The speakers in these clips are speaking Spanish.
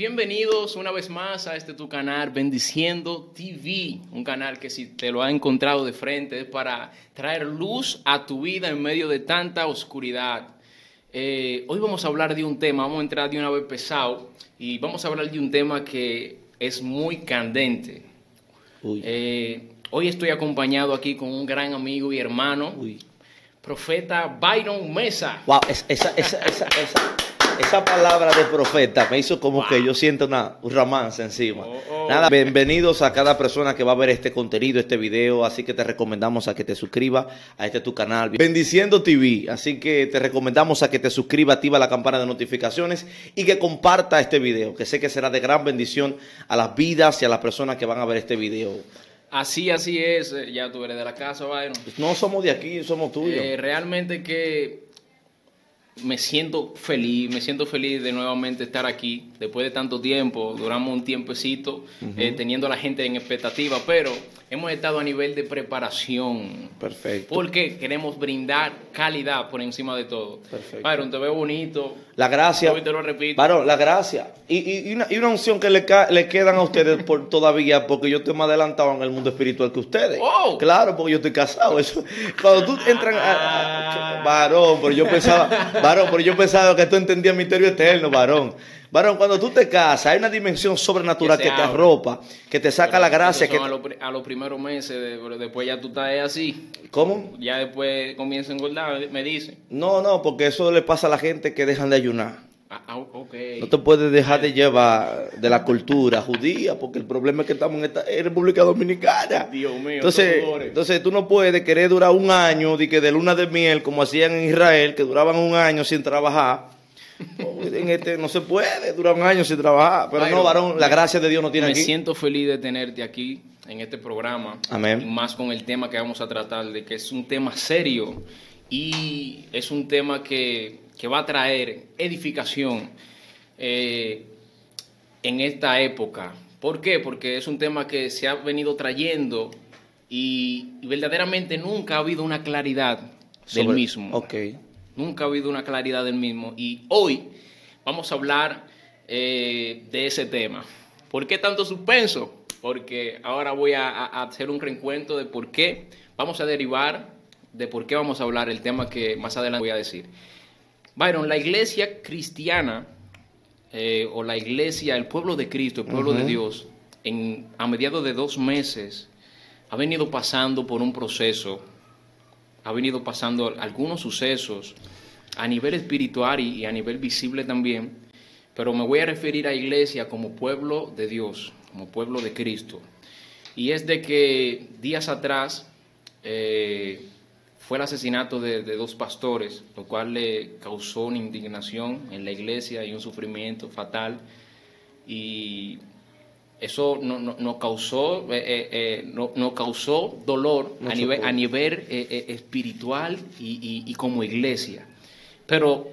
Bienvenidos una vez más a este tu canal Bendiciendo TV, un canal que si te lo ha encontrado de frente es para traer luz a tu vida en medio de tanta oscuridad. Eh, hoy vamos a hablar de un tema, vamos a entrar de una vez pesado y vamos a hablar de un tema que es muy candente. Eh, hoy estoy acompañado aquí con un gran amigo y hermano, profeta Byron Mesa. Wow, esa, esa, esa, esa, esa palabra de profeta me hizo como que yo siento una, un romance encima. Oh, oh. Nada, bienvenidos a cada persona que va a ver este contenido, este video. Así que te recomendamos a que te suscribas a este tu canal. Bendiciendo TV. Así que te recomendamos a que te suscribas, activa la campana de notificaciones y que comparta este video, que sé que será de gran bendición a las vidas y a las personas que van a ver este video. Así, así es. Ya tú eres de la casa, Byron. No somos de aquí, somos tuyos. Eh, realmente que me siento feliz, me siento feliz de nuevamente estar aquí después de tanto tiempo, duramos un tiempecito eh, teniendo a la gente en expectativa, pero hemos estado a nivel de preparación. Perfecto. Porque queremos brindar calidad por encima de todo. Perfecto. Byron, te veo bonito. La gracia. Hoy te lo repito. Byron, la gracia. Y, una, y una, unción que le, le quedan a ustedes por todavía, porque yo estoy más adelantado en el mundo espiritual que ustedes. Oh. Claro, porque yo estoy casado. Eso, cuando tú entras a, varón, pero yo pensaba, varón, pero yo pensaba que tú entendías misterio eterno, varón. Varón, cuando tú te casas, hay una dimensión sobrenatural que, te arropa, que te saca la gracia. Que a, los primeros meses, después ya tú estás así. ¿Cómo? Ya después comienza a engordar, me dicen. No, no, porque eso le pasa a la gente que dejan de ayunar. Ah, ah No te puedes dejar de llevar de la cultura judía, porque el problema es que estamos en, esta, República Dominicana. Dios mío. Entonces, entonces tú no puedes querer durar un año de que de luna de miel, como hacían en Israel, que duraban un año sin trabajar en este no se puede durar un año sin trabajar. Pero no, varón, la gracia de Dios no tiene me aquí. Me siento feliz de tenerte aquí en este programa. Amén. más con el tema que vamos a tratar, de que es un tema serio y es un tema que, va a traer edificación eh, en esta época. ¿Por qué? Porque es un tema que se ha venido trayendo y, verdaderamente nunca ha habido una claridad del mismo. Ok. Nunca ha habido una claridad del mismo. Y hoy vamos a hablar eh, de ese tema. ¿Por qué tanto suspenso? Porque ahora voy a, hacer un reencuentro de por qué vamos a derivar, de por qué vamos a hablar el tema que más adelante voy a decir. Byron, la iglesia cristiana eh, o la iglesia, el pueblo de Cristo, el pueblo de Dios, en, a mediados de dos meses ha venido pasando por un proceso ha venido pasando algunos sucesos a nivel espiritual y, a nivel visible también, pero me voy a referir a iglesia como pueblo de Dios, como pueblo de Cristo. Y es de que días atrás eh, fue el asesinato de, dos pastores, lo cual le causó una indignación en la iglesia y un sufrimiento fatal. Y eso nos no, no causó, eh, eh, eh no, causó dolor a nivel, a nivel eh, espiritual y, y, como iglesia. Pero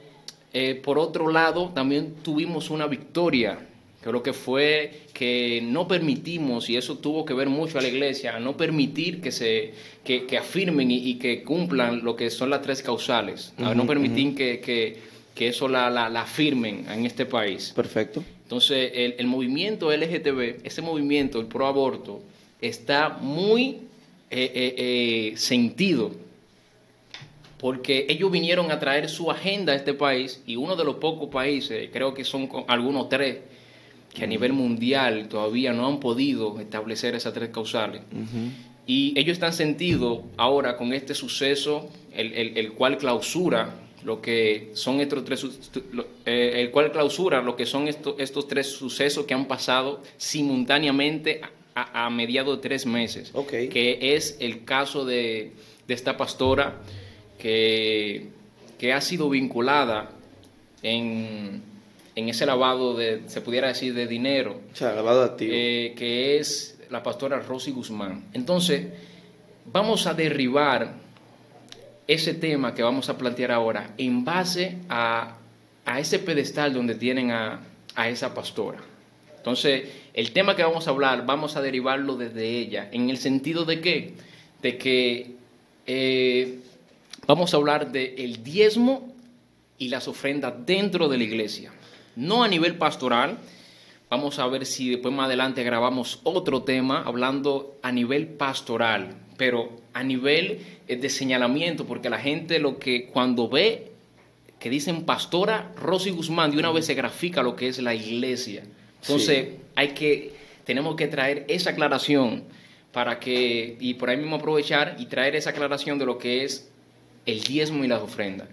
por otro lado, también tuvimos una victoria, lo que fue que no permitimos, y eso tuvo que ver mucho a la iglesia, no permitir que se que, que afirmen y, que cumplan lo que son las tres causales, no permitir que, que, que, eso la, la, la afirmen en este país. Perfecto. Entonces, el, movimiento LGTB, ese movimiento, el pro aborto, está muy eh, eh, eh, sentido porque ellos vinieron a traer su agenda a este país y uno de los pocos países, creo que son algunos tres, que a nivel mundial todavía no han podido establecer esas tres causales. Y ellos están sentidos ahora con este suceso, el cual clausura lo que son estos tres, eh, el cual clausura lo que son estos, estos tres sucesos que han pasado simultáneamente a, mediados de tres meses, que es el caso de, esta pastora que, que, ha sido vinculada en, en, ese lavado de, se pudiera decir, de dinero, o sea, lavado activo. Eh, que es la pastora Rosy Guzmán. Entonces, vamos a derribar ese tema que vamos a plantear ahora en base a, ese pedestal donde tienen a, esa pastora. Entonces, el tema que vamos a hablar, vamos a derivarlo desde ella, en el sentido de qué? De que eh, vamos a hablar del el diezmo y las ofrendas dentro de la iglesia. No a nivel pastoral, Vamos a ver si después más adelante grabamos otro tema hablando a nivel pastoral, pero a nivel eh, de señalamiento, porque la gente lo que cuando ve que dicen pastora Rosy Guzmán, de una vez se grafica lo que es la iglesia. Entonces, hay que, tenemos que traer esa aclaración para que, y por ahí mismo aprovechar y traer esa aclaración de lo que es el diezmo y las ofrendas.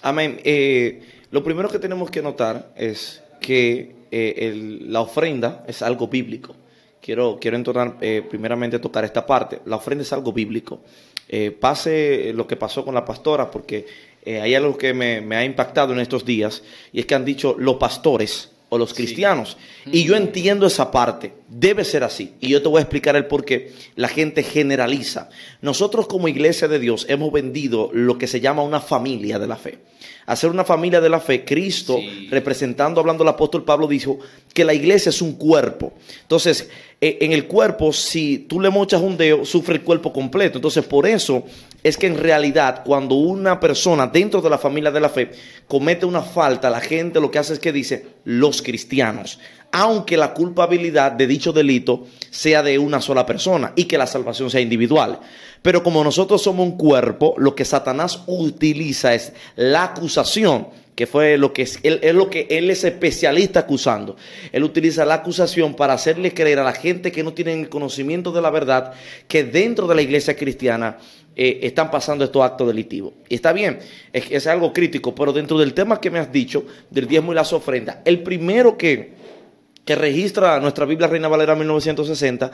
Amén. Eh, lo primero que tenemos que notar es que eh, la ofrenda es algo bíblico. Quiero, quiero entonar, eh, primeramente tocar esta parte. La ofrenda es algo bíblico. pase lo que pasó con la pastora, porque hay algo que me, ha impactado en estos días, y es que han dicho los pastores o los cristianos. Y yo entiendo esa parte, debe ser así. Y yo te voy a explicar el por qué la gente generaliza. Nosotros como iglesia de Dios hemos vendido lo que se llama una familia de la fe. Hacer una familia de la fe, Cristo, representando, hablando el apóstol Pablo, dijo que la iglesia es un cuerpo. Entonces, e, en el cuerpo, si tú le mochas un dedo, sufre el cuerpo completo. Entonces, por eso es que en realidad, cuando una persona dentro de la familia de la fe comete una falta, la gente lo que hace es que dice los cristianos aunque la culpabilidad de dicho delito sea de una sola persona y que la salvación sea individual. Pero como nosotros somos un cuerpo, lo que Satanás utiliza es la acusación, que fue lo que es, él, es lo que él es especialista acusando. Él utiliza la acusación para hacerle creer a la gente que no tienen el conocimiento de la verdad que dentro de la iglesia cristiana eh, están pasando estos actos delictivos. Y está bien, es, algo crítico, pero dentro del tema que me has dicho, del diezmo y las ofrendas, el primero que que registra nuestra Biblia Reina Valera 1960,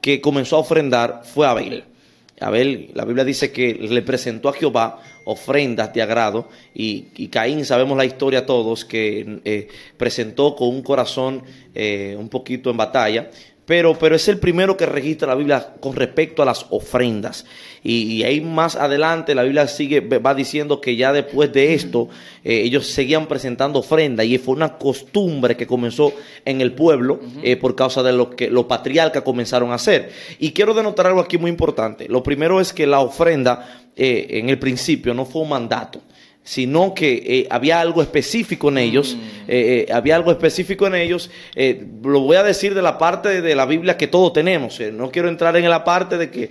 que comenzó a ofrendar fue Abel. Abel, la Biblia dice que le presentó a Jehová ofrendas de agrado y, Caín, sabemos la historia todos, que eh, presentó con un corazón eh, un poquito en batalla, pero, pero es el primero que registra la Biblia con respecto a las ofrendas. Y, ahí más adelante la Biblia sigue, va diciendo que ya después de esto eh, ellos seguían presentando ofrendas y fue una costumbre que comenzó en el pueblo eh, por causa de lo que los patriarcas comenzaron a hacer. Y quiero denotar algo aquí muy importante. Lo primero es que la ofrenda eh, en el principio no fue un mandato sino que eh, había algo específico en ellos, mm. eh, eh, había algo específico en ellos, lo voy a decir de la parte de la Biblia que todos tenemos, no quiero entrar en la parte de que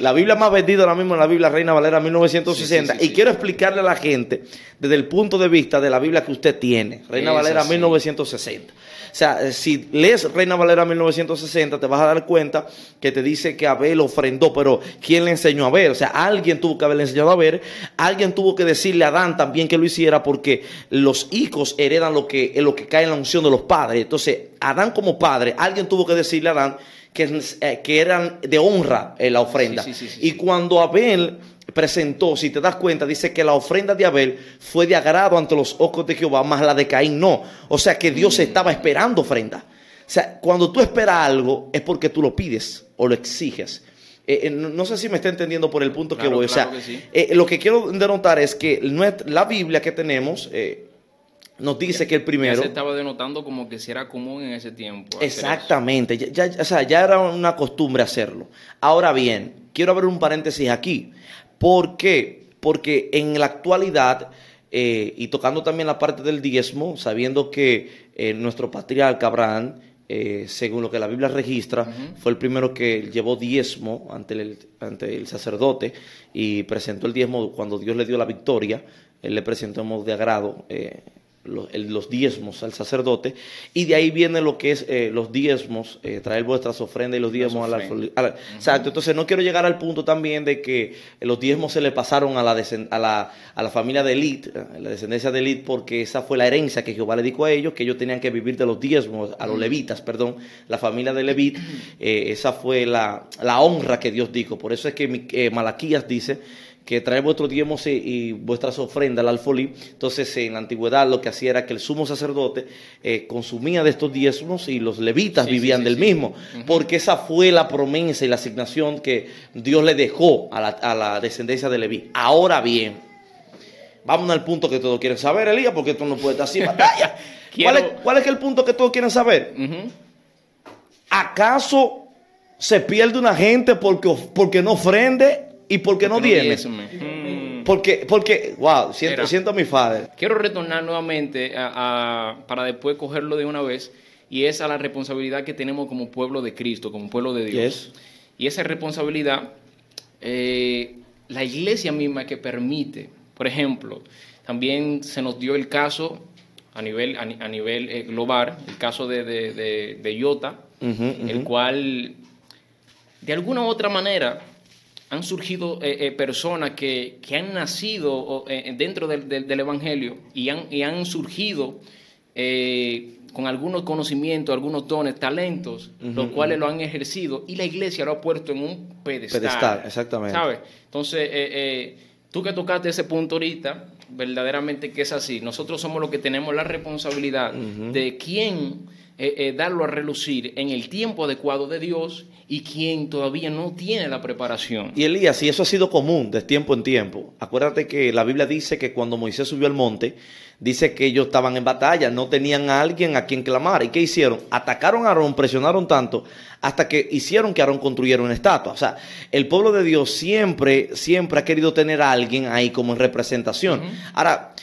la Biblia más vendida ahora mismo es la Biblia Reina Valera 1960, y quiero explicarle a la gente desde el punto de vista de la Biblia que usted tiene, Reina Valera 1960. O sea, si lees Reina Valera 1960, te vas a dar cuenta que te dice que Abel ofrendó, pero ¿quién le enseñó a ver? O sea, alguien tuvo que haberle enseñado a ver, alguien tuvo que decirle a Adán también que lo hiciera, porque los hijos heredan lo que, lo que cae en la unción de los padres. Entonces, Adán como padre, alguien tuvo que decirle a Adán que, eh, que eran de honra en la ofrenda. y cuando Abel presentó, si te das cuenta, dice que la ofrenda de Abel fue de agrado ante los ojos de Jehová, más la de Caín no. O sea que Dios mm. estaba esperando ofrenda. O sea, cuando tú esperas algo es porque tú lo pides o lo exiges. Eh, eh, no, sé si me está entendiendo por el punto que voy. o sea, eh, lo que quiero denotar es que la Biblia que tenemos nos dice que el primero. Ya se estaba denotando como que si era común en ese tiempo. Exactamente. Ya, o sea, ya era una costumbre hacerlo. Ahora bien, quiero abrir un paréntesis aquí. ¿Por qué? Porque en la actualidad, eh, y tocando también la parte del diezmo, sabiendo que eh, nuestro patriarca Abraham, eh, según lo que la Biblia registra, fue el primero que llevó diezmo ante el, ante el sacerdote y presentó el diezmo cuando Dios le dio la victoria, él le presentó de agrado los, diezmos al sacerdote, y de ahí viene lo que es eh, los diezmos, eh, traer vuestras ofrendas y los diezmos a la, Exacto, entonces no quiero llegar al punto también de que los diezmos se le pasaron a la, a la, a la familia de Elite, la descendencia de Elite, porque esa fue la herencia que Jehová le dijo a ellos, que ellos tenían que vivir de los diezmos, a los levitas, perdón, la familia de Levit, eh, esa fue la, la honra que Dios dijo, por eso es que Malaquías dice, que trae vuestros diezmos y vuestras ofrendas al alfolí. Entonces, en la antigüedad lo que hacía era que el sumo sacerdote eh, consumía de estos diezmos y los levitas vivían del mismo, porque esa fue la promesa y la asignación que Dios le dejó a la, descendencia de Leví. Ahora bien, vamos al punto que todos quieren saber, Elías, porque esto no puede estar así batalla. ¿Cuál, es, el punto que todos quieren saber? ¿Acaso se pierde una gente porque, porque no ofrende? ¿Y por qué no, viene? Mm. Porque, porque, wow, siento, siento mi padre. Quiero retornar nuevamente para después cogerlo de una vez. y es a la responsabilidad que tenemos como pueblo de Cristo, como pueblo de Dios. Y esa responsabilidad, eh, la iglesia misma que permite, por ejemplo, también se nos dio el caso a nivel, a, nivel eh, global, el caso de, de, de, IOTA, el cual de alguna u otra manera han surgido eh, eh, personas que, que, han nacido dentro del, del, Evangelio y han, y han surgido con algunos conocimientos, algunos dones, talentos, los cuales lo han ejercido y la iglesia lo ha puesto en un pedestal. Pedestal, exactamente. ¿Sabes? Entonces, tú que tocaste ese punto ahorita, verdaderamente que es así. Nosotros somos los que tenemos la responsabilidad de quién eh, eh, darlo a relucir en el tiempo adecuado de Dios y quién todavía no tiene la preparación. Y Elías, y eso ha sido común de tiempo en tiempo. Acuérdate que la Biblia dice que cuando Moisés subió al monte, dice que ellos estaban en batalla, no tenían a alguien a quien clamar. ¿Y qué hicieron? Atacaron a Aarón, presionaron tanto hasta que hicieron que Aarón construyera una estatua. O sea, el pueblo de Dios siempre, siempre ha querido tener a alguien ahí como en representación. Ahora,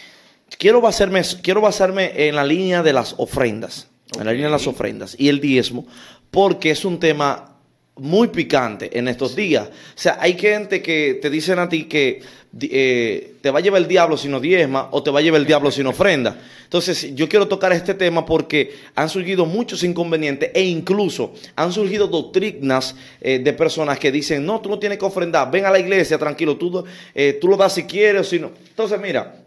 quiero basarme, quiero basarme en la línea de las ofrendas, en la línea de las ofrendas y el diezmo, porque es un tema muy picante en estos días. O sea, hay gente que te dicen a ti que eh, te va a llevar el diablo si no diezma o te va a llevar el diablo si no ofrenda. Entonces, yo quiero tocar este tema porque han surgido muchos inconvenientes e incluso han surgido doctrinas eh, de personas que dicen, no, tú no tienes que ofrendar, ven a la iglesia, tranquilo, tú, eh, tú lo das si quieres o si no. Entonces, mira,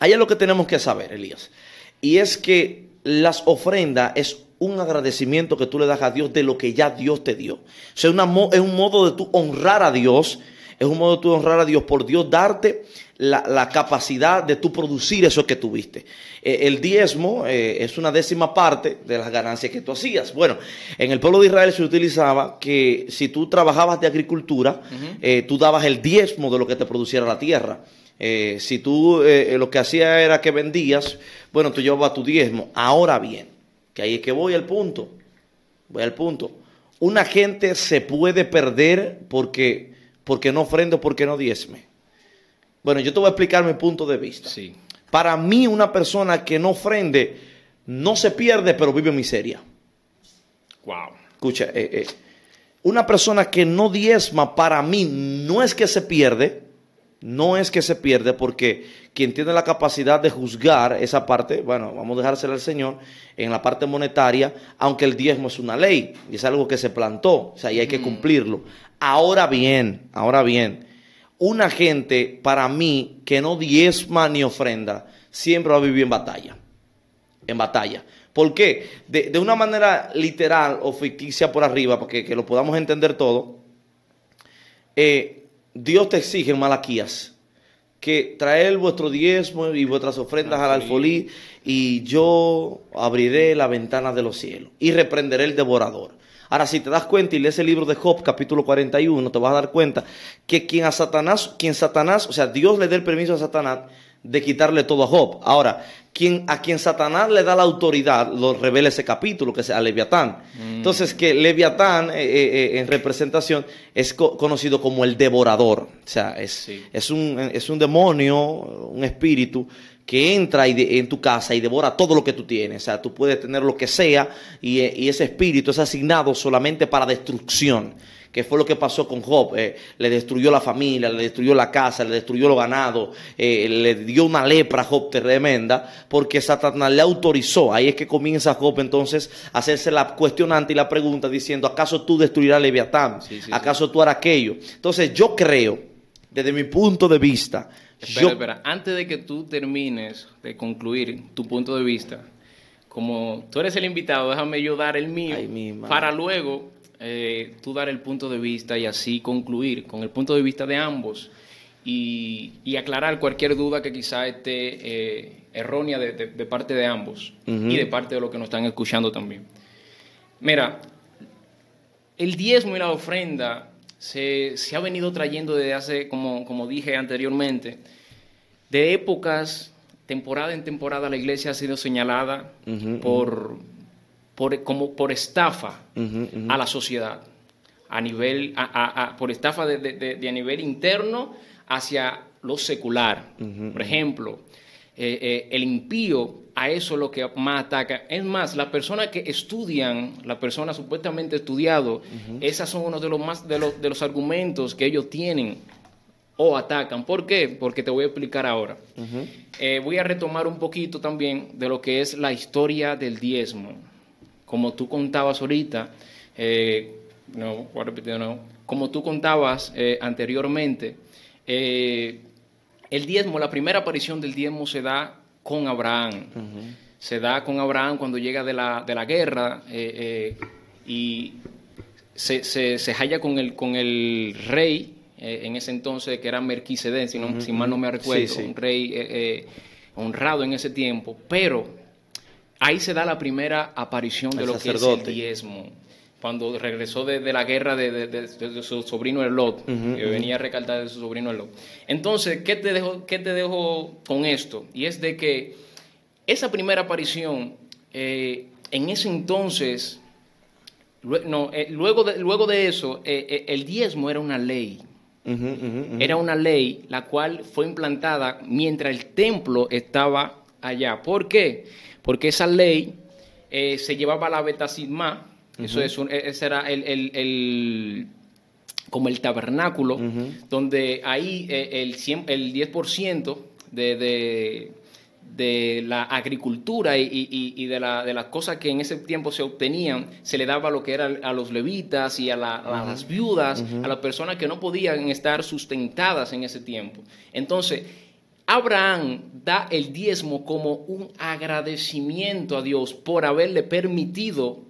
ahí es lo que tenemos que saber, Elías. Y es que las ofrendas es un agradecimiento que tú le das a Dios de lo que ya Dios te dio. O sea, es un modo de tú honrar a Dios, es un modo de tú honrar a Dios por Dios darte la, capacidad de tú producir eso que tuviste. Eh, el diezmo eh, es una décima parte de las ganancias que tú hacías. Bueno, en el pueblo de Israel se utilizaba que si tú trabajabas de agricultura, eh, tú dabas el diezmo de lo que te produciera la tierra. Si tú lo que hacías era que vendías, bueno, tú llevabas tu diezmo. Ahora bien, que ahí es que voy al punto. Voy al punto. Una gente se puede perder porque, porque no ofrendo, porque no diezme. Bueno, yo te voy a explicar mi punto de vista. Sí. Para mí, una persona que no ofrende no se pierde, pero vive en miseria. Wow. Escucha, eh, eh, una persona que no diezma, para mí, no es que se pierde, no es que se pierde, porque quien tiene la capacidad de juzgar esa parte, bueno, vamos a dejársela al Señor, en la parte monetaria, aunque el diezmo es una ley y es algo que se plantó, o sea, y hay que cumplirlo. Ahora bien, ahora bien, una gente para mí que no diezma ni ofrenda, siempre va a vivir en batalla, en batalla. ¿Por qué? De, una manera literal o ficticia por arriba, para que, lo podamos entender todo, eh, Dios te exige en Malaquías que traer vuestro diezmo y vuestras ofrendas al alfolí y yo abriré la ventana de los cielos y reprenderé el devorador. Ahora, si te das cuenta y lees el libro de Job, capítulo 41, te vas a dar cuenta que quien a Satanás, quien Satanás, o sea, Dios le dé el permiso a Satanás de quitarle todo a Job. Ahora, quien, a quien Satanás le da la autoridad, lo revela ese capítulo, que es a Leviatán. Mm. Entonces, que Leviatán, eh, eh, eh, en representación, es conocido como el devorador. O sea, es, es, un, es un demonio, un espíritu que entra en tu casa y devora todo lo que tú tienes. O sea, tú puedes tener lo que sea y, y ese espíritu es asignado solamente para destrucción que fue lo que pasó con Job. Eh, le destruyó la familia, le destruyó la casa, le destruyó los ganados, eh, le dio una lepra a Job tremenda, porque Satanás le autorizó. Ahí es que comienza Job entonces a hacerse la cuestionante y la pregunta diciendo, ¿acaso tú destruirás Leviatán? ¿Acaso tú harás aquello? Entonces yo creo, desde mi punto de vista, Espera, espera. Antes de que tú termines de concluir tu punto de vista, como tú eres el invitado, déjame yo dar el mío para luego eh, tú dar el punto de vista y así concluir con el punto de vista de ambos y, aclarar cualquier duda que quizá esté eh, errónea de, parte de ambos y de parte de los que nos están escuchando también. Mira, el diezmo y la ofrenda se, ha venido trayendo desde hace, como, como dije anteriormente, de épocas, temporada en temporada, la iglesia ha sido señalada por por, como por estafa a la sociedad, a nivel, por estafa de, a nivel interno hacia lo secular. Por ejemplo, eh, eh, el impío a eso es lo que más ataca. Es más, las personas que estudian, las personas supuestamente estudiadas, esas son uno de los más de los, de los argumentos que ellos tienen o atacan. ¿Por qué? Porque te voy a explicar ahora. Eh, voy a retomar un poquito también de lo que es la historia del diezmo. Como tú contabas ahorita, no, voy a repetir nuevo, como tú contabas anteriormente, el diezmo, la primera aparición del diezmo se da con Abraham. Se da con Abraham cuando llega de la, de la guerra eh, eh, y se, se, halla con el, con el rey eh, en ese entonces, que era Merquisedec, si, si mal no me recuerdo, un rey honrado en ese tiempo, pero ahí se da la primera aparición de lo que es el diezmo cuando regresó de, la guerra de, su sobrino Elot, que venía a recaltar de su sobrino Elot. Entonces, ¿qué te, dejo, ¿qué te dejo con esto? Y es de que esa primera aparición, eh, en ese entonces, no, eh, luego, de, luego de eso, eh, el diezmo era una ley. Era una ley la cual fue implantada mientras el templo estaba allá. ¿Por qué? Porque esa ley se llevaba a la Betasidma, eso es un, e, ese era el, como el tabernáculo, donde ahí eh, el, el 10% de, de, de, la agricultura y, de, la, de, las cosas que en ese tiempo se obtenían, se le daba lo que era a los levitas y a, las viudas, a las personas que no podían estar sustentadas en ese tiempo. Entonces, Abraham da el diezmo como un agradecimiento a Dios por haberle permitido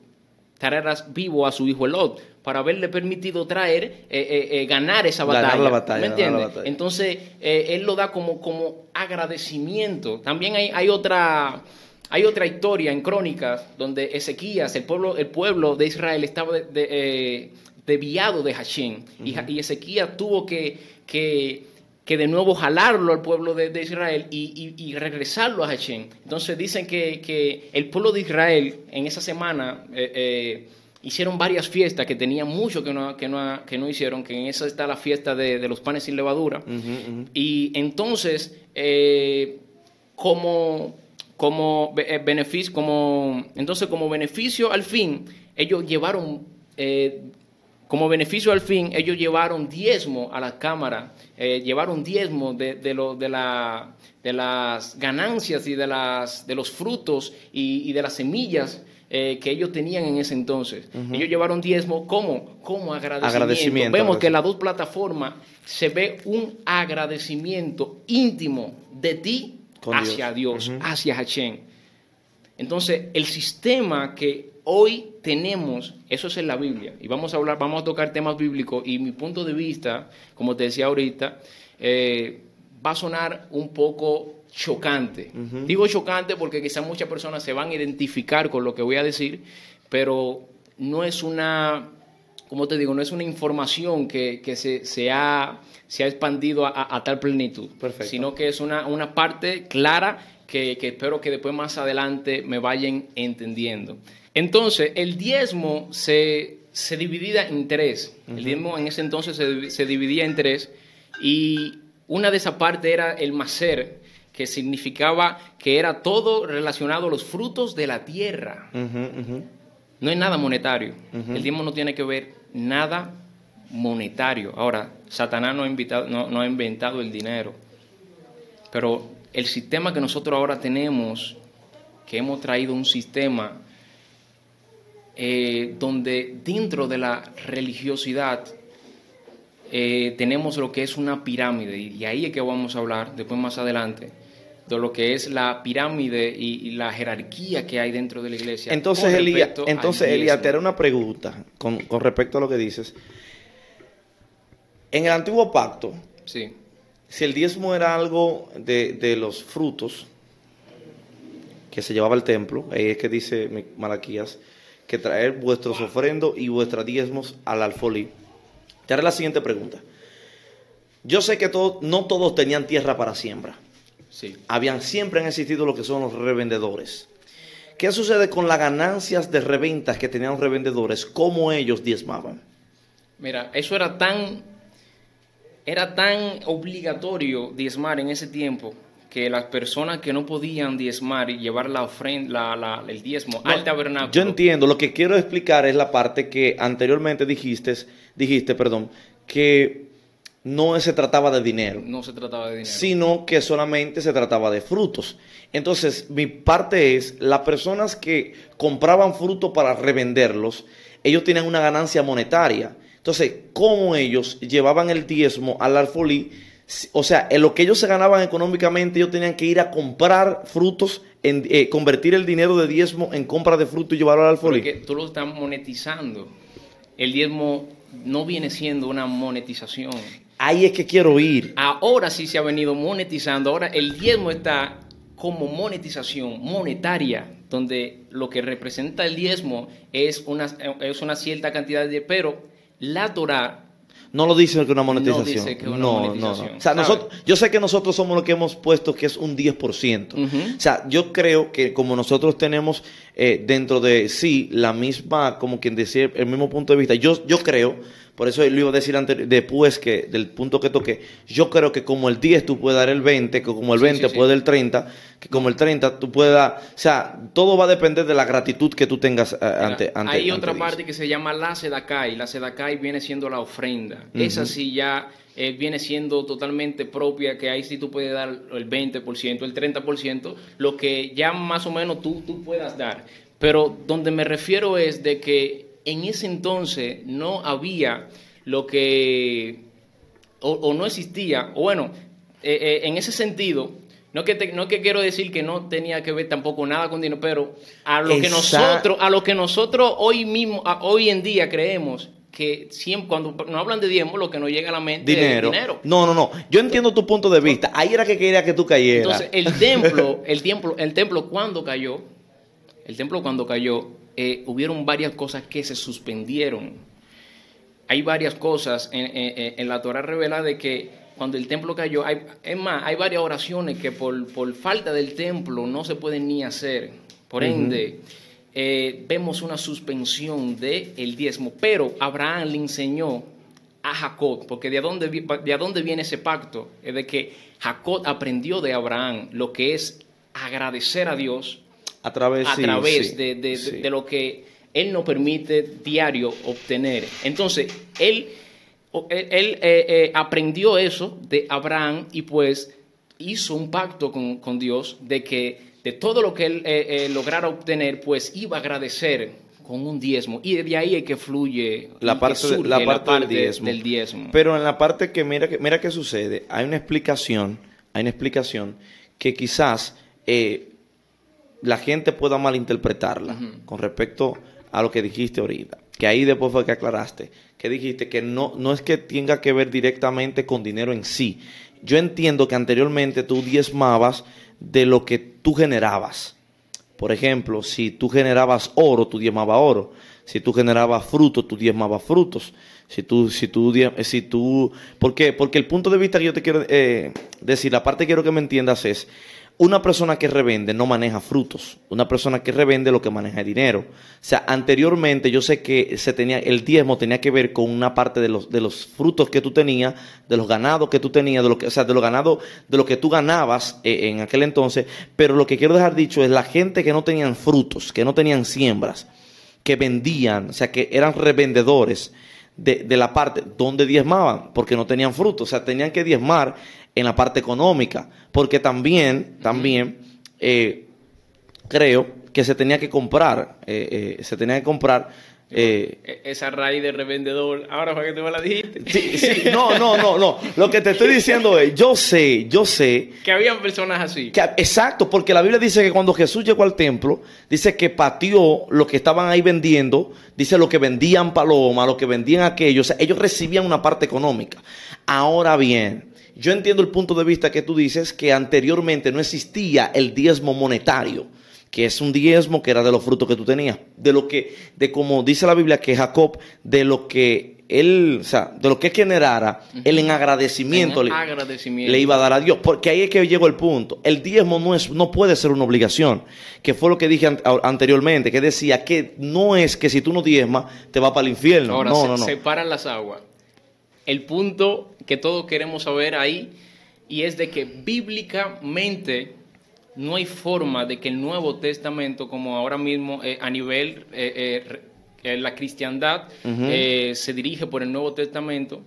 traerás vivo a su hijo Lot para haberle permitido traer, eh, eh, eh, ganar esa batalla. ¿Me entiendes? Entonces, él lo da como, como agradecimiento. También hay, hay, otra, hay otra historia en Crónicas donde Ezequías, el pueblo, el pueblo de Israel, estaba de, desviado de Hashem. y, Ezequías tuvo que, que que de nuevo jalarlo al pueblo de, Israel y, regresarlo a Hashem. Entonces dicen que, el pueblo de Israel en esa semana eh, eh, hicieron varias fiestas que tenían mucho que no, que no, que no hicieron, que en esa está la fiesta de, los panes sin levadura. Y entonces, eh, como, como beneficio, como, entonces como beneficio al fin, ellos llevaron como beneficio al fin, ellos llevaron diezmo a la Cámara, eh, llevaron diezmo de, lo, de, la, de, las ganancias y de, las, de los frutos y, de las semillas eh, que ellos tenían en ese entonces. Ellos llevaron diezmo como, como agradecimiento. Vemos que en las dos plataformas se ve un agradecimiento íntimo de ti hacia Dios, hacia Hashem. Entonces, el sistema que hoy tenemos, eso es en la Biblia, y vamos a hablar, vamos a tocar temas bíblicos, y mi punto de vista, como te decía ahorita, eh, va a sonar un poco chocante. Digo chocante porque quizás muchas personas se van a identificar con lo que voy a decir, pero no es una, como te digo, no es una información que, se, ha, se, ha, expandido a, tal plenitud, sino que es una, una parte clara que, que espero que después más adelante me vayan entendiendo. Entonces, el diezmo se, dividía en tres. El diezmo en ese entonces se, dividía en tres. Y una de esas partes era el macer, que significaba que era todo relacionado a los frutos de la tierra. No es nada monetario. El diezmo no tiene que ver nada monetario. Ahora, Satanás no ha, invitado, no ha inventado el dinero. Pero el sistema que nosotros ahora tenemos, que hemos traído un sistema eh, donde dentro de la religiosidad eh, tenemos lo que es una pirámide, y, ahí es que vamos a hablar después más adelante, de lo que es la pirámide y, la jerarquía que hay dentro de la iglesia. Entonces, Elías, entonces Elías, te haré una pregunta con, respecto a lo que dices. En el antiguo pacto, sí. si el diezmo era algo de, de los frutos que se llevaba al templo, ahí es que dice Malaquías, que traer vuestros ofrendos y vuestros diezmos al alfolí. Te haré la siguiente pregunta. Yo sé que no todos tenían tierra para siembra. Sí. Habían siempre han existido lo que son los revendedores. ¿Qué sucede con las ganancias de reventas que tenían los revendedores? ¿Cómo ellos diezmaban? Mira, eso era tan, era tan obligatorio diezmar en ese tiempo que las personas que no podían diezmar y llevar la ofrenda, la, el diezmo al tabernáculo. Yo entiendo, lo que quiero explicar es la parte que anteriormente dijiste, dijiste, perdón, que no se trataba de dinero. No se trataba de dinero. Sino que solamente se trataba de frutos. Entonces, mi parte es, las personas que compraban frutos para revenderlos, ellos tenían una ganancia monetaria. Entonces, ¿cómo ellos llevaban el diezmo al alfolí? O sea, en lo que ellos se ganaban económicamente, ellos tenían que ir a comprar frutos, en, eh, convertir el dinero de diezmo en compra de frutos y llevarlo al alfolí. Porque tú lo estás monetizando. El diezmo no viene siendo una monetización. Ahí es que quiero ir. Ahora sí se ha venido monetizando. Ahora el diezmo está como monetización monetaria, donde lo que representa el diezmo es una, es una cierta cantidad de... Pero la Torah no lo dice que una monetización. No dice que una no, monetización. No, O sea, nosotros, yo sé que nosotros somos lo que hemos puesto que es un 10%. O sea, yo creo que como nosotros tenemos eh, dentro de sí la misma, como quien decía, el mismo punto de vista, yo, yo creo por eso lo iba a decir antes, después que del punto que toqué. Yo creo que como el 10 tú puedes dar el 20, que como el 20 puede dar el 30, que como el 30 tú puedes dar. O sea, todo va a depender de la gratitud que tú tengas eh, ante, ante, Hay otra parte que se llama la sedakai. La sedakai viene siendo la ofrenda. Esa sí ya eh, viene siendo totalmente propia, que ahí sí tú puedes dar el 20%, el 30%, lo que ya más o menos tú, tú puedas dar. Pero donde me refiero es de que en ese entonces no había lo que, o, no existía, o bueno, eh, eh, en ese sentido, no que, no que quiero decir que no tenía que ver tampoco nada con dinero, pero a lo que nosotros, a lo que nosotros hoy mismo, hoy en día creemos que siempre cuando nos hablan de diezmo, lo que nos llega a la mente dinero. es dinero. No, no, no. Yo entiendo tu punto de vista. Ahí era que quería que tú cayeras. Entonces, el templo, el templo, el templo cuando cayó, el templo cuando cayó, eh, hubieron varias cosas que se suspendieron. Hay varias cosas en, la Torah revela de que cuando el templo cayó, hay, es más, hay varias oraciones que por, falta del templo no se pueden ni hacer. Por ende, eh, vemos una suspensión del el diezmo. Pero Abraham le enseñó a Jacob, porque de dónde, de dónde viene ese pacto, es de que Jacob aprendió de Abraham lo que es agradecer a Dios a través, de, lo que Él nos permite diario obtener. Entonces, Él, él, eh, eh, aprendió eso de Abraham y pues hizo un pacto con, Dios de que de todo lo que Él eh, lograra obtener, pues iba a agradecer con un diezmo. Y de ahí es que fluye la parte, la parte, del, diezmo. Pero en la parte que mira, que mira qué sucede, hay una explicación, hay una explicación que quizás la gente pueda malinterpretarla con respecto a lo que dijiste ahorita. Que ahí después fue que aclaraste, que dijiste que no, no es que tenga que ver directamente con dinero en sí. Yo entiendo que anteriormente tú diezmabas de lo que tú generabas. Por ejemplo, si tú generabas oro, tú diezmabas oro. Si tú generabas frutos, tú diezmabas frutos. Si tú, si tú, si tú, ¿por qué? Porque el punto de vista que yo te quiero eh, decir, la parte que quiero que me entiendas es, una persona que revende no maneja frutos. Una persona que revende lo que maneja es dinero. O sea, anteriormente yo sé que se tenía, el diezmo tenía que ver con una parte de los, de los frutos que tú tenías, de los ganados que tú tenías, de lo que, o sea, de los ganados, de lo que tú ganabas eh, en aquel entonces. Pero lo que quiero dejar dicho es la gente que no tenían frutos, que no tenían siembras, que vendían, o sea, que eran revendedores de, de la parte donde diezmaban, porque no tenían frutos. O sea, tenían que diezmar en la parte económica, porque también, también eh, creo que se tenía que comprar, eh, eh, se tenía que comprar e-, esa raíz de revendedor, ahora fue que tú me la dijiste. Sí, sí, no, no, no, no. Lo que te estoy diciendo es, yo sé, yo sé. Que habían personas así. Que, exacto, porque la Biblia dice que cuando Jesús llegó al templo, dice que pateó lo que estaban ahí vendiendo, dice lo que vendían paloma, lo que vendían aquellos, ellos recibían una parte económica. Ahora bien, yo entiendo el punto de vista que tú dices que anteriormente no existía el diezmo monetario, que es un diezmo que era de los frutos que tú tenías, de lo que, de como dice la Biblia que Jacob, de lo que él, o sea, de lo que generara, él en agradecimiento, le, le, iba a dar a Dios. Porque ahí es que llegó el punto. El diezmo no, es, no puede ser una obligación, que fue lo que dije anteriormente, que decía que no es que si tú no diezmas, te va para el infierno. no, no, no. separan las aguas. El punto que todos queremos saber ahí y es de que bíblicamente no hay forma de que el Nuevo Testamento, como ahora mismo eh, a nivel eh, eh, la cristiandad se dirige por el Nuevo Testamento,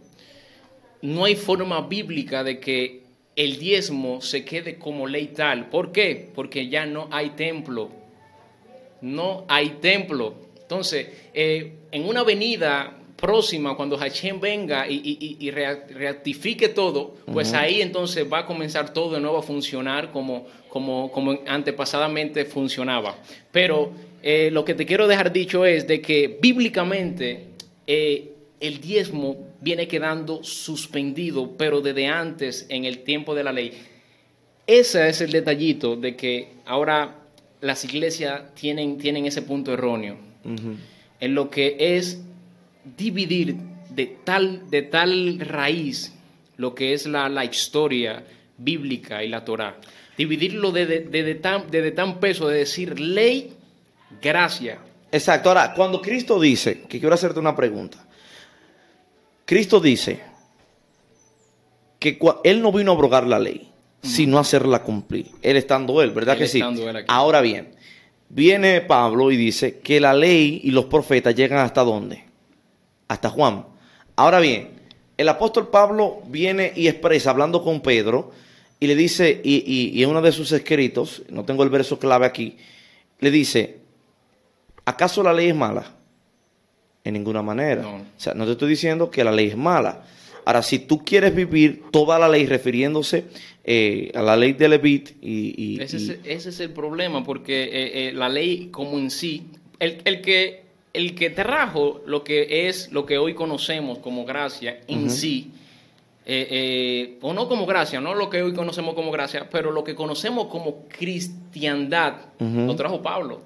no hay forma bíblica de que el diezmo se quede como ley tal. ¿Por qué? Porque ya no hay templo. No hay templo. Entonces, en una avenida próxima, cuando Hashem venga y, reactifique todo, pues ahí entonces va a comenzar todo de nuevo a funcionar como, como, como antepasadamente funcionaba. Pero eh, lo que te quiero dejar dicho es de que bíblicamente eh, el diezmo viene quedando suspendido, pero desde antes en el tiempo de la ley. Ese es el detallito de que ahora las iglesias tienen, tienen ese punto erróneo. En lo que es dividir de tal, de tal raíz lo que es la, la historia bíblica y la Torah. Dividirlo de, de, tan, de, tan peso de decir ley, gracia. Exacto. Ahora, cuando Cristo dice, que quiero hacerte una pregunta. Cristo dice que Él no vino a abrogar la ley, sino a hacerla cumplir. Él estando Él, ¿verdad que sí? Ahora bien, viene Pablo y dice que la ley y los profetas llegan hasta dónde? Hasta Juan. Ahora bien, el apóstol Pablo viene y expresa, hablando con Pedro, y le dice, y, en uno de sus escritos, no tengo el verso clave aquí, le dice, ¿acaso la ley es mala? En ninguna manera. O sea, no te estoy diciendo que la ley es mala. Ahora, si tú quieres vivir toda la ley refiriéndose eh, a la ley de Levit y... ese, es, el problema, porque eh, eh, la ley como en sí, el, el que el que trajo lo que es lo que hoy conocemos como gracia en sí, eh, eh, o no como gracia, no lo que hoy conocemos como gracia, pero lo que conocemos como cristiandad, lo trajo Pablo.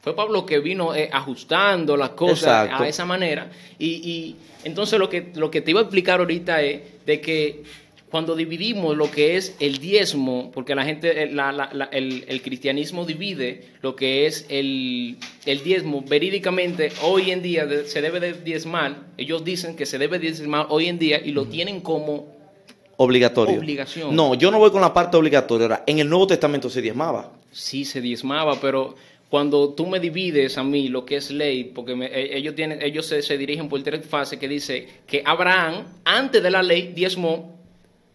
Fue Pablo que vino eh, ajustando las cosas a esa manera. Y, y, entonces lo que, lo que te iba a explicar ahorita es de que cuando dividimos lo que es el diezmo, porque la gente, eh, el, cristianismo divide lo que es el, diezmo, verídicamente hoy en día se debe de diezmar, ellos dicen que se debe diezmar hoy en día y lo tienen como obligatorio. Obligación. No, yo no voy con la parte obligatoria. en el Nuevo Testamento se diezmaba. Sí, se diezmaba, pero cuando tú me divides a mí lo que es ley, porque e, ellos, tienen, ellos se, se, dirigen por tres fases que dice que Abraham, antes de la ley, diezmó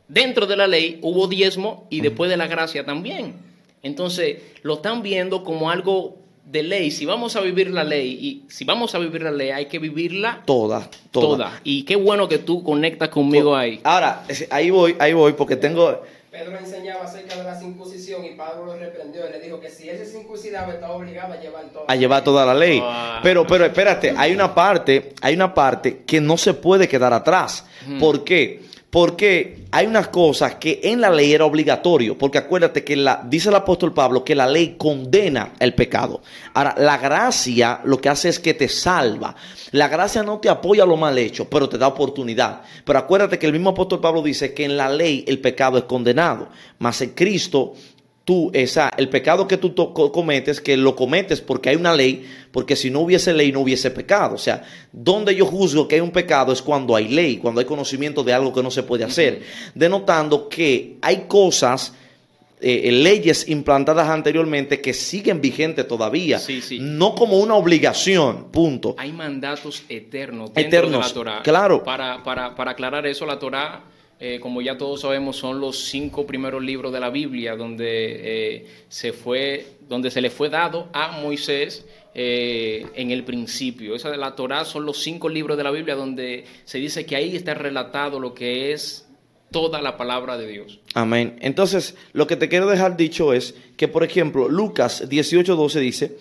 dentro de la ley hubo diezmo y después de la gracia también. Entonces, lo están viendo como algo de ley. Si vamos a vivir la ley y si vamos a vivir la ley, hay que vivirla toda, toda. Y qué bueno que tú conectas conmigo ahí. Ahora, ahí voy, ahí voy, porque tengo. Pedro enseñaba acerca de la circuncisión y Pablo lo reprendió y le dijo que si él se circuncidaba estaba obligado a llevar todo. A llevar toda la ley. Ah. Pero, pero espérate, hay una parte, hay una parte que no se puede quedar atrás. ¿Por qué? Porque hay unas cosas que en la ley era obligatorio, porque acuérdate que dice el apóstol Pablo que la ley condena el pecado. Ahora, la gracia lo que hace es que te salva. La gracia no te apoya lo mal hecho, pero te da oportunidad. Pero acuérdate que el mismo apóstol Pablo dice que en la ley el pecado es condenado, mas en Cristo tú, esa, el pecado que tú cometes, que lo cometes porque hay una ley, porque si no hubiese ley no hubiese pecado. O sea, donde yo juzgo que hay un pecado es cuando hay ley, cuando hay conocimiento de algo que no se puede hacer, denotando que hay cosas... Eh, leyes implantadas anteriormente que siguen vigentes todavía, no como una obligación, punto. Hay mandatos eternos dentro eternos, de la Torah. Claro. Para, para, para aclarar eso, la Torah eh, como ya todos sabemos, son los cinco primeros libros de la Biblia donde, eh, se, fue, donde se le fue dado a Moisés eh, en el principio. Esa de la Torá son los cinco libros de la Biblia donde se dice que ahí está relatado lo que es toda la palabra de Dios. Amén. Entonces, lo que te quiero dejar dicho es que, por ejemplo, Lucas 18:12 dice,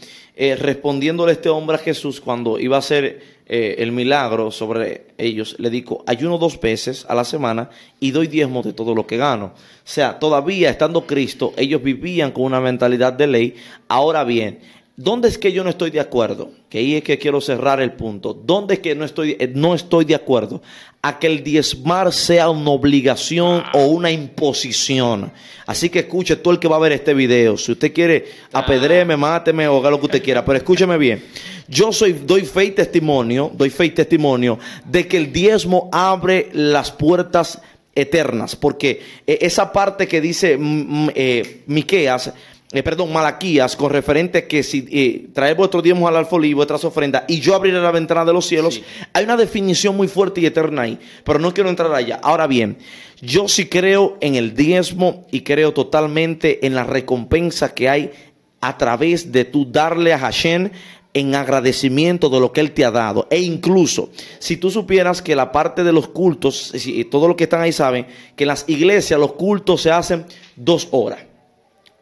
respondiéndole este hombre a Jesús cuando iba a ser eh, el milagro sobre ellos, le digo, ayuno dos veces a la semana y doy diezmo de todo lo que gano. O sea, todavía estando Cristo, ellos vivían con una mentalidad de ley. Ahora bien, ¿dónde es que yo no estoy de acuerdo? Que ahí es que quiero cerrar el punto. ¿Dónde es que no estoy, eh, no estoy de acuerdo? A que el diezmar sea una obligación o una imposición. Así que escuche todo el que va a ver este video. Si usted quiere, apedreme, máteme o haga lo que usted quiera. Pero escúcheme bien. Yo soy, doy fe y testimonio, doy fe y testimonio de que el diezmo abre las puertas eternas, porque eh, esa parte que dice mm, mm, eh, Miqueas, eh, perdón, Malaquías, con referente a que si eh, trae vuestros diezmos al alfolí vuestras ofrendas, y yo abriré la ventana de los cielos, Sí. hay una definición muy fuerte y eterna ahí, pero no quiero entrar allá. Ahora bien, yo sí creo en el diezmo y creo totalmente en la recompensa que hay a través de tú darle a Hashem en agradecimiento de lo que Él te ha dado. E incluso, si tú supieras que la parte de los cultos, si- todos los que están ahí saben, que en las iglesias los cultos se hacen dos horas.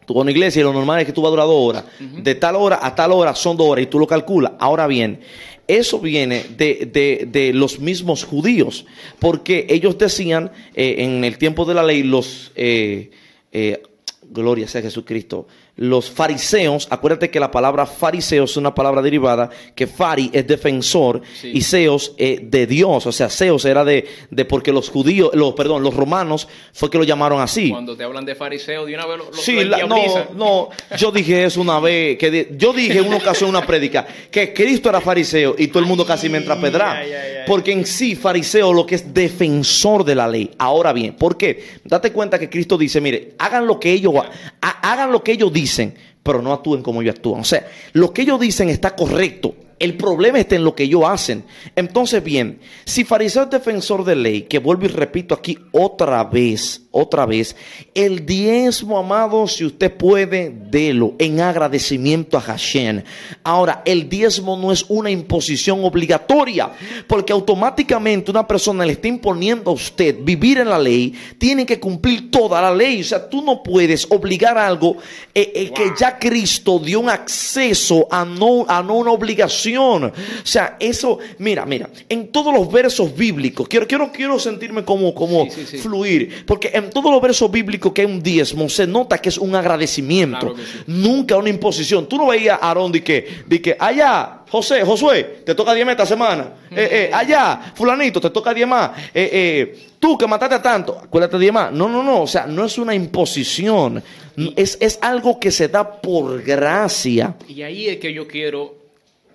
Tú vas a una iglesia y lo normal es que tú vas a durar dos horas. De tal hora a tal hora son dos horas y tú lo calculas. Ahora bien, eso viene de, de- de los mismos judíos, porque ellos decían eh, en el tiempo de la ley, los, eh, eh, gloria sea Jesucristo, los fariseos, acuérdate que la palabra fariseo es una palabra derivada, que fari es defensor Sí. y seos eh, de Dios, o sea, seos era de, de porque los judíos, los, perdón, los romanos fue que lo llamaron así. Cuando te hablan de fariseo, de una vez lo, lo- Sí, la- no, no, yo dije eso una vez, que de- yo dije en una ocasión una prédica, que Cristo era fariseo y todo el mundo casi me entra a pedrar. ay, ay, ay. Porque en sí, fariseo lo que es defensor de la ley. Ahora bien, ¿por qué? Date cuenta que Cristo dice, mire, hagan lo que ellos, ha- hagan lo que ellos dicen, pero no actúen como ellos actúan. O sea, lo que ellos dicen está correcto. El problema está en lo que ellos hacen. Entonces, bien, si fariseo es defensor de ley, que vuelvo y repito aquí otra vez, otra vez, el diezmo, amado, si usted puede, délo en agradecimiento a Hashem. Ahora, el diezmo no es una imposición obligatoria, porque automáticamente una persona le está imponiendo a usted vivir en la ley, tiene que cumplir toda la ley. O sea, tú no puedes obligar algo eh, eh, que ya Cristo dio un acceso a no, a no una obligación. O sea, eso, mira, mira, en todos los versos bíblicos, quiero, quiero, quiero sentirme como, como Sí, sí, sí. fluir, porque en todos los versos bíblicos que hay un diezmo, se nota que es un agradecimiento, Claro que sí. nunca una imposición. Tú no veías a Aarón de que, de que allá, José, Josué, te toca 10 esta semana, Eh, eh, allá, fulanito, te toca 10 más, eh, tú que mataste a tanto, acuérdate 10 más. No, no, no, o sea, no es una imposición, es, es algo que se da por gracia. Y ahí es que yo quiero,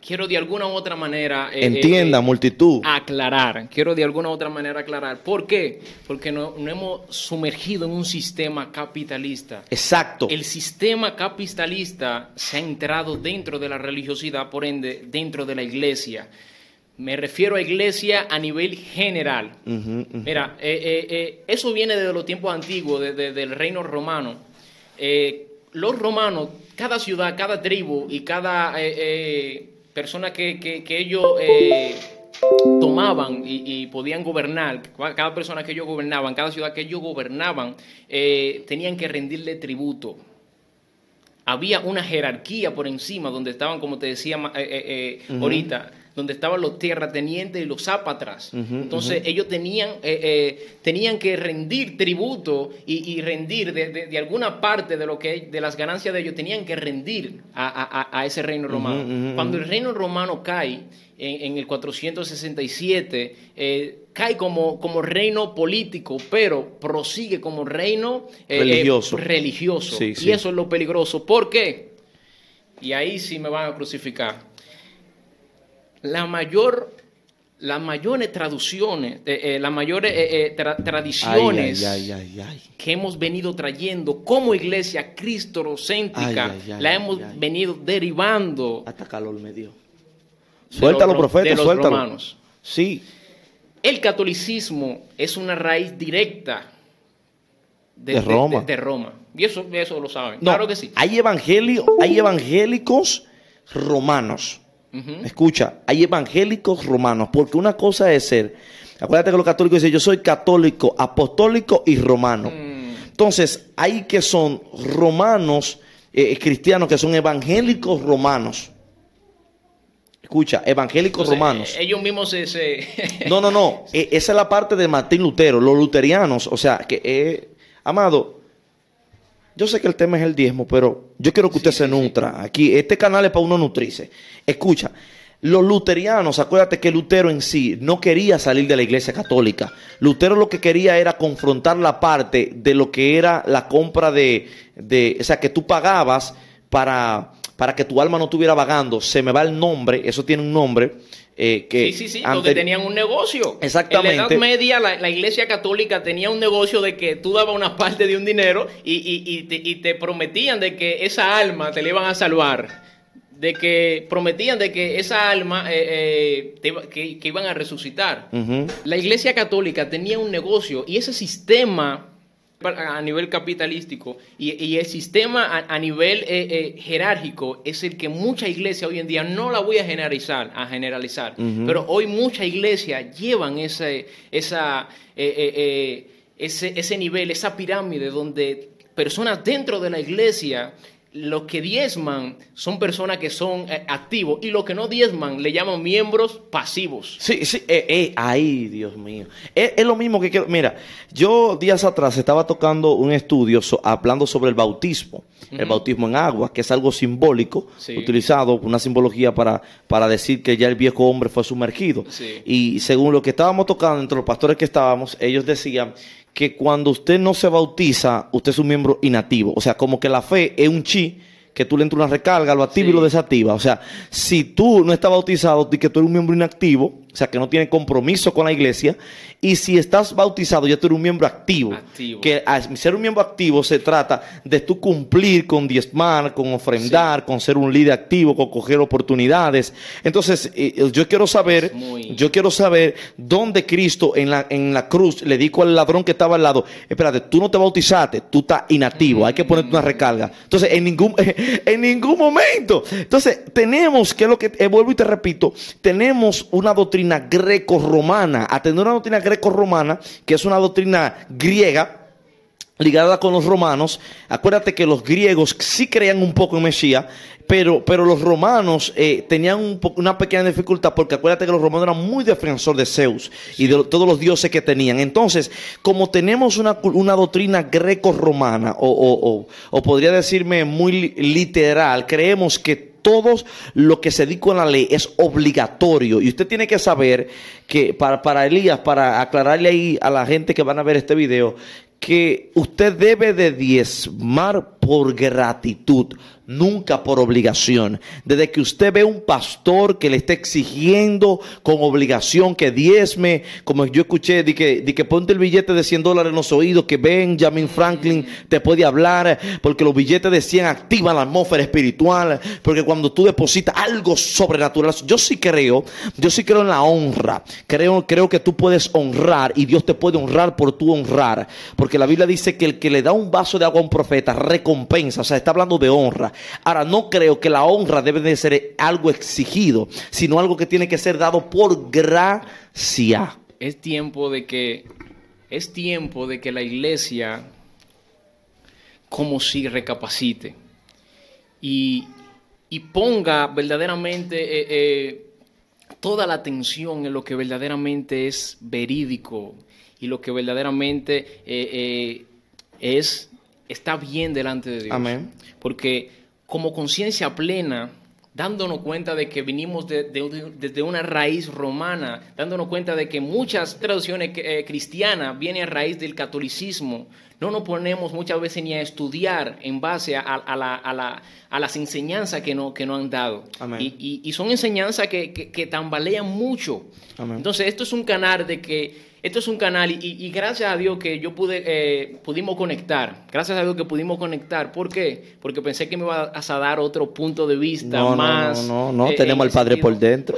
quiero de alguna u otra manera... eh, Entienda, eh, multitud. aclarar, quiero de alguna u otra manera aclarar. ¿Por qué? Porque no, no hemos sumergido en un sistema capitalista. Exacto. El sistema capitalista se ha entrado dentro de la religiosidad, por ende, dentro de la iglesia. Me refiero a iglesia a nivel general. Mira, eh, eh, eh, eso viene desde los tiempos antiguos, de- de- del reino romano. Eh, los romanos, cada ciudad, cada tribu y cada eh, eh, persona que, que- que ellos eh, tomaban y, y podían gobernar, cada persona que ellos gobernaban, cada ciudad que ellos gobernaban, eh, tenían que rendirle tributo. Había una jerarquía por encima donde estaban, como te decía eh, ahorita, donde estaban los tierratenientes y los zápatras. Ujú, Entonces ellos tenían, eh, eh, tenían que rendir tributo y, y rendir de, de- de alguna parte de lo que de las ganancias de ellos, tenían que rendir a, a- a- ese reino romano. Cuando el reino romano cae en, en el 467, eh, cae como, como reino político, pero prosigue como reino Religioso. religioso. Sí, y sí. eso es lo peligroso. ¿Por qué? Y ahí sí me van a crucificar. La mayor, las mayores traducciones, eh, eh, las mayores eh, tra- tradiciones Ay, ay, ay, ay. que hemos venido trayendo como iglesia cristocéntrica, la hemos venido derivando Hasta calor me dio. Suéltalo, los ro- profeta, de los suéltalo. romanos. Sí. El catolicismo es una raíz directa De Roma. de- de Roma. Y eso, eso lo saben. No, claro que sí. Hay, evangeli- hay evangélicos romanos. Escucha, hay evangélicos romanos, porque una cosa es ser, acuérdate que los católicos dicen, yo soy católico, apostólico y romano. Mm. Entonces, hay que son romanos, eh, cristianos, que son evangélicos romanos. Escucha, evangélicos Entonces, romanos. eh, ellos mismos se... se- No, no, no. Esa es la parte de Martín Lutero, los luterianos. O sea, que, eh, amado, yo sé que el tema es el diezmo, pero yo quiero que usted se nutra. Aquí, este canal es para uno nutrirse. Escucha, los luterianos, acuérdate que Lutero en sí no quería salir de la iglesia católica. Lutero lo que quería era confrontar la parte de lo que era la compra de, de o sea, que tú pagabas para, para que tu alma no estuviera vagando. Se me va el nombre, eso tiene un nombre. Eh, que sí, sí, sí, porque tenían un negocio. Exactamente. En la Edad Media, la, Iglesia Católica tenía un negocio de que tú dabas una parte de un dinero y, te, prometían de que esa alma te la iban a salvar. De que prometían de que esa alma eh, eh, que, iban a resucitar. La Iglesia Católica tenía un negocio y ese sistema a nivel capitalístico y, el sistema a, nivel eh, eh, jerárquico es el que mucha iglesia hoy en día, no la voy a generalizar, a generalizar. Pero hoy mucha iglesia llevan ese, esa, eh, ese, ese nivel, esa pirámide donde personas dentro de la iglesia los que diezman son personas que son eh, activos y los que no diezman le llaman miembros pasivos. Sí, sí, eh, eh, ahí, Dios mío. Es, lo mismo que quiero. Mira, yo días atrás estaba tocando un estudio hablando sobre el bautismo, el bautismo en agua, que es algo simbólico, utilizado, una simbología para, para decir que ya el viejo hombre fue sumergido. Y según lo que estábamos tocando entre los pastores que estábamos, ellos decían que cuando usted no se bautiza, usted es un miembro inactivo. O sea, como que la fe es un chi que tú le entras una recarga, lo activa y lo desactiva. O sea, si tú no estás bautizado y que tú eres un miembro inactivo, o sea, que no tiene compromiso con la iglesia, y si estás bautizado, ya tú eres un miembro activo. Que al ser un miembro activo se trata de tú cumplir con diezmar, con ofrendar, con ser un líder activo, con coger oportunidades. Entonces, eh, eh, yo quiero saber, yo quiero saber dónde Cristo en la, en la cruz le dijo al ladrón que estaba al lado, espérate, tú no te bautizaste, tú estás inactivo, hay que ponerte una recarga. Entonces, en ningún, en ningún momento. Entonces, tenemos, que es lo que, eh, vuelvo y te repito, tenemos una doctrina greco-romana, a tener una doctrina greco-romana, que es una doctrina griega, ligada con los romanos. Acuérdate que los griegos sí creían un poco en Mesías, pero, pero los romanos eh, tenían una pequeña dificultad porque acuérdate que los romanos eran muy defensores de Zeus y de todos los dioses que tenían. Entonces, como tenemos una, doctrina greco-romana, o, o, podría decirme muy literal, creemos que todo lo que se dice en la ley es obligatorio. Y usted tiene que saber que para, para Elías, para aclararle ahí a la gente que van a ver este video, que usted debe de diezmar por gratitud nunca por obligación. Desde que usted ve un pastor que le está exigiendo con obligación que diezme, como yo escuché, de que, de que ponte el billete de 100 dólares en los oídos, que Benjamin Franklin te puede hablar, porque los billetes de 100 activan la atmósfera espiritual, porque cuando tú depositas algo sobrenatural, yo sí creo, yo sí creo en la honra, creo, creo que tú puedes honrar y Dios te puede honrar por tu honrar, porque la Biblia dice que el que le da un vaso de agua a un profeta recompensa, o sea, está hablando de honra. Ahora, no creo que la honra debe de ser algo exigido, sino algo que tiene que ser dado por gracia. Es tiempo de que, es tiempo de que la iglesia como si recapacite y, ponga verdaderamente eh, eh, toda la atención en lo que verdaderamente es verídico y lo que verdaderamente eh, es está bien delante de Dios. Amén. Porque como conciencia plena, dándonos cuenta de que vinimos desde una raíz romana, dándonos cuenta de que muchas traducciones eh, cristianas vienen a raíz del catolicismo, no nos ponemos muchas veces ni a estudiar en base a, las enseñanzas que, no, que nos han dado. Y, son enseñanzas que, que, tambalean mucho. Entonces, esto es un canal de que esto es un canal y, gracias a Dios que yo pude, eh, pudimos conectar. Gracias a Dios que pudimos conectar. ¿Por qué? Porque pensé que me iba a dar otro punto de vista más. No, no, no, no. Eh, tenemos al Padre por dentro.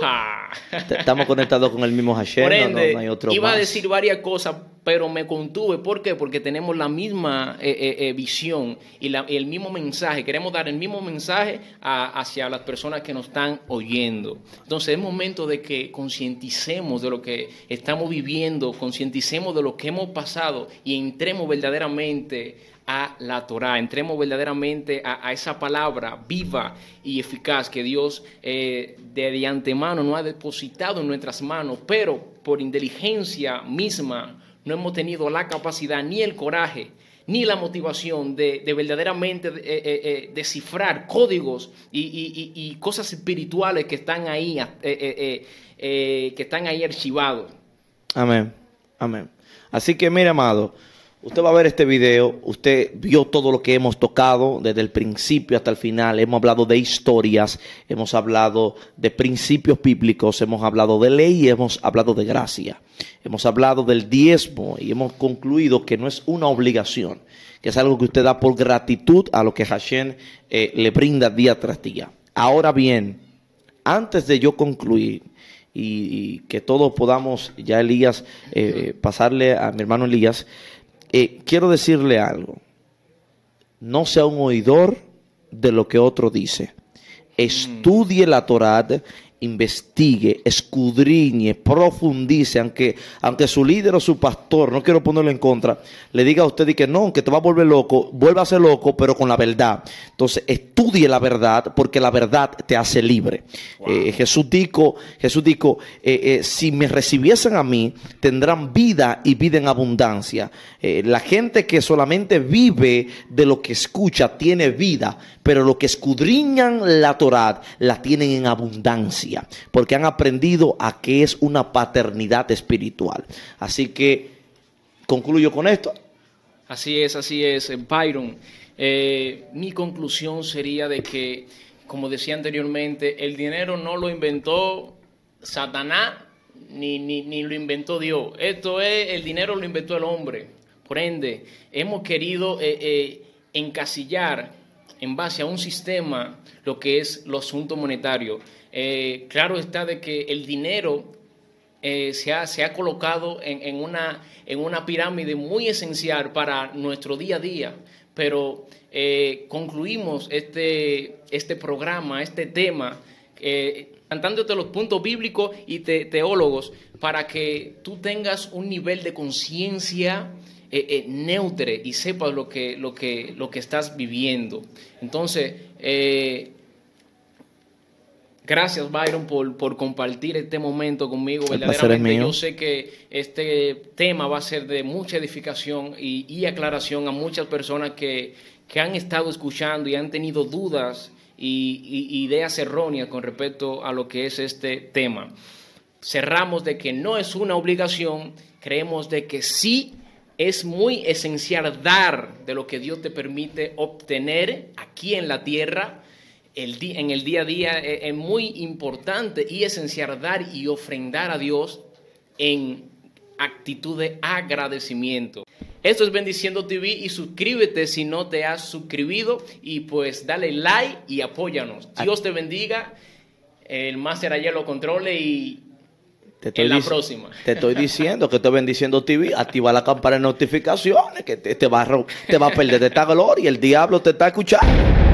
Estamos conectados con el mismo Hashem. no, hay otro iba a decir varias cosas, pero me contuve. ¿Por qué? Porque tenemos la misma eh, visión y, el mismo mensaje. Queremos dar el mismo mensaje hacia las personas que nos están oyendo. Entonces es momento de que concienticemos de lo que estamos viviendo concienticemos de lo que hemos pasado y entremos verdaderamente a la Torah, entremos verdaderamente a, esa palabra viva y eficaz que Dios eh, de, antemano nos ha depositado en nuestras manos, pero por inteligencia misma no hemos tenido la capacidad ni el coraje ni la motivación de, verdaderamente eh, eh, descifrar códigos y, cosas espirituales que están ahí, que están ahí archivados. Amén. Amén. Así que, mire, amado, Usted va a ver este video, usted vio todo lo que hemos tocado desde el principio hasta el final. Hemos hablado de historias, hemos hablado de principios bíblicos, hemos hablado de ley y hemos hablado de gracia. Hemos hablado del diezmo y hemos concluido que no es una obligación, que es algo que usted da por gratitud a lo que Hashem eh, le brinda día tras día. Ahora bien, antes de yo concluir, y, que todos podamos, ya Elías, eh, pasarle a mi hermano Elías, eh, quiero decirle algo. No sea un oidor de lo que otro dice. Estudie la Torah investigue, escudriñe, profundice, aunque, aunque su líder o su pastor, no quiero ponerlo en contra, le diga a usted y que no, que te va a volver loco, vuelva a ser loco, pero con la verdad. Entonces, estudie la verdad, porque la verdad te hace libre. Eh, Jesús dijo, Jesús dijo eh, eh, si me recibiesen a mí, tendrán vida y vida en abundancia. la gente que solamente vive de lo que escucha tiene vida, pero lo que escudriñan la Torah la tienen en abundancia, porque han aprendido a que es una paternidad espiritual. Así que concluyo con esto. Así es, así es, Byron. Eh, mi conclusión sería de que, como decía anteriormente, el dinero no lo inventó Satanás ni, ni, lo inventó Dios. Esto es, el dinero lo inventó el hombre. Por ende, hemos querido eh, eh, encasillar en base a un sistema lo que es lo asunto monetario. Eh, claro está de que el dinero eh, se, ha, se, ha, colocado en, una, en una pirámide muy esencial para nuestro día a día, pero eh, concluimos este, este programa, este tema, cantándote los puntos bíblicos y teólogos para que tú tengas un nivel de conciencia eh, eh, neutre y sepas lo que, lo, que, lo que estás viviendo. Entonces, eh, gracias Byron por, por, compartir este momento conmigo. Verdaderamente yo sé que este tema va a ser de mucha edificación y, aclaración a muchas personas que, han estado escuchando y han tenido dudas y, y ideas erróneas con respecto a lo que es este tema. Cerramos de que no es una obligación, creemos de que sí es muy esencial dar de lo que Dios te permite obtener aquí en la tierra. El en el día a día eh, es muy importante y esencial dar y ofrendar a Dios en actitud de agradecimiento. Esto es Bendiciendo TV y suscríbete si no te has suscribido y pues dale like y apóyanos. Dios te bendiga. El Máster ayer lo controle y te estoy la próxima. Te estoy diciendo que estoy bendiciendo TV, activa la campana de notificaciones, que te, va, a, te va a perder de esta gloria, el diablo te está escuchando.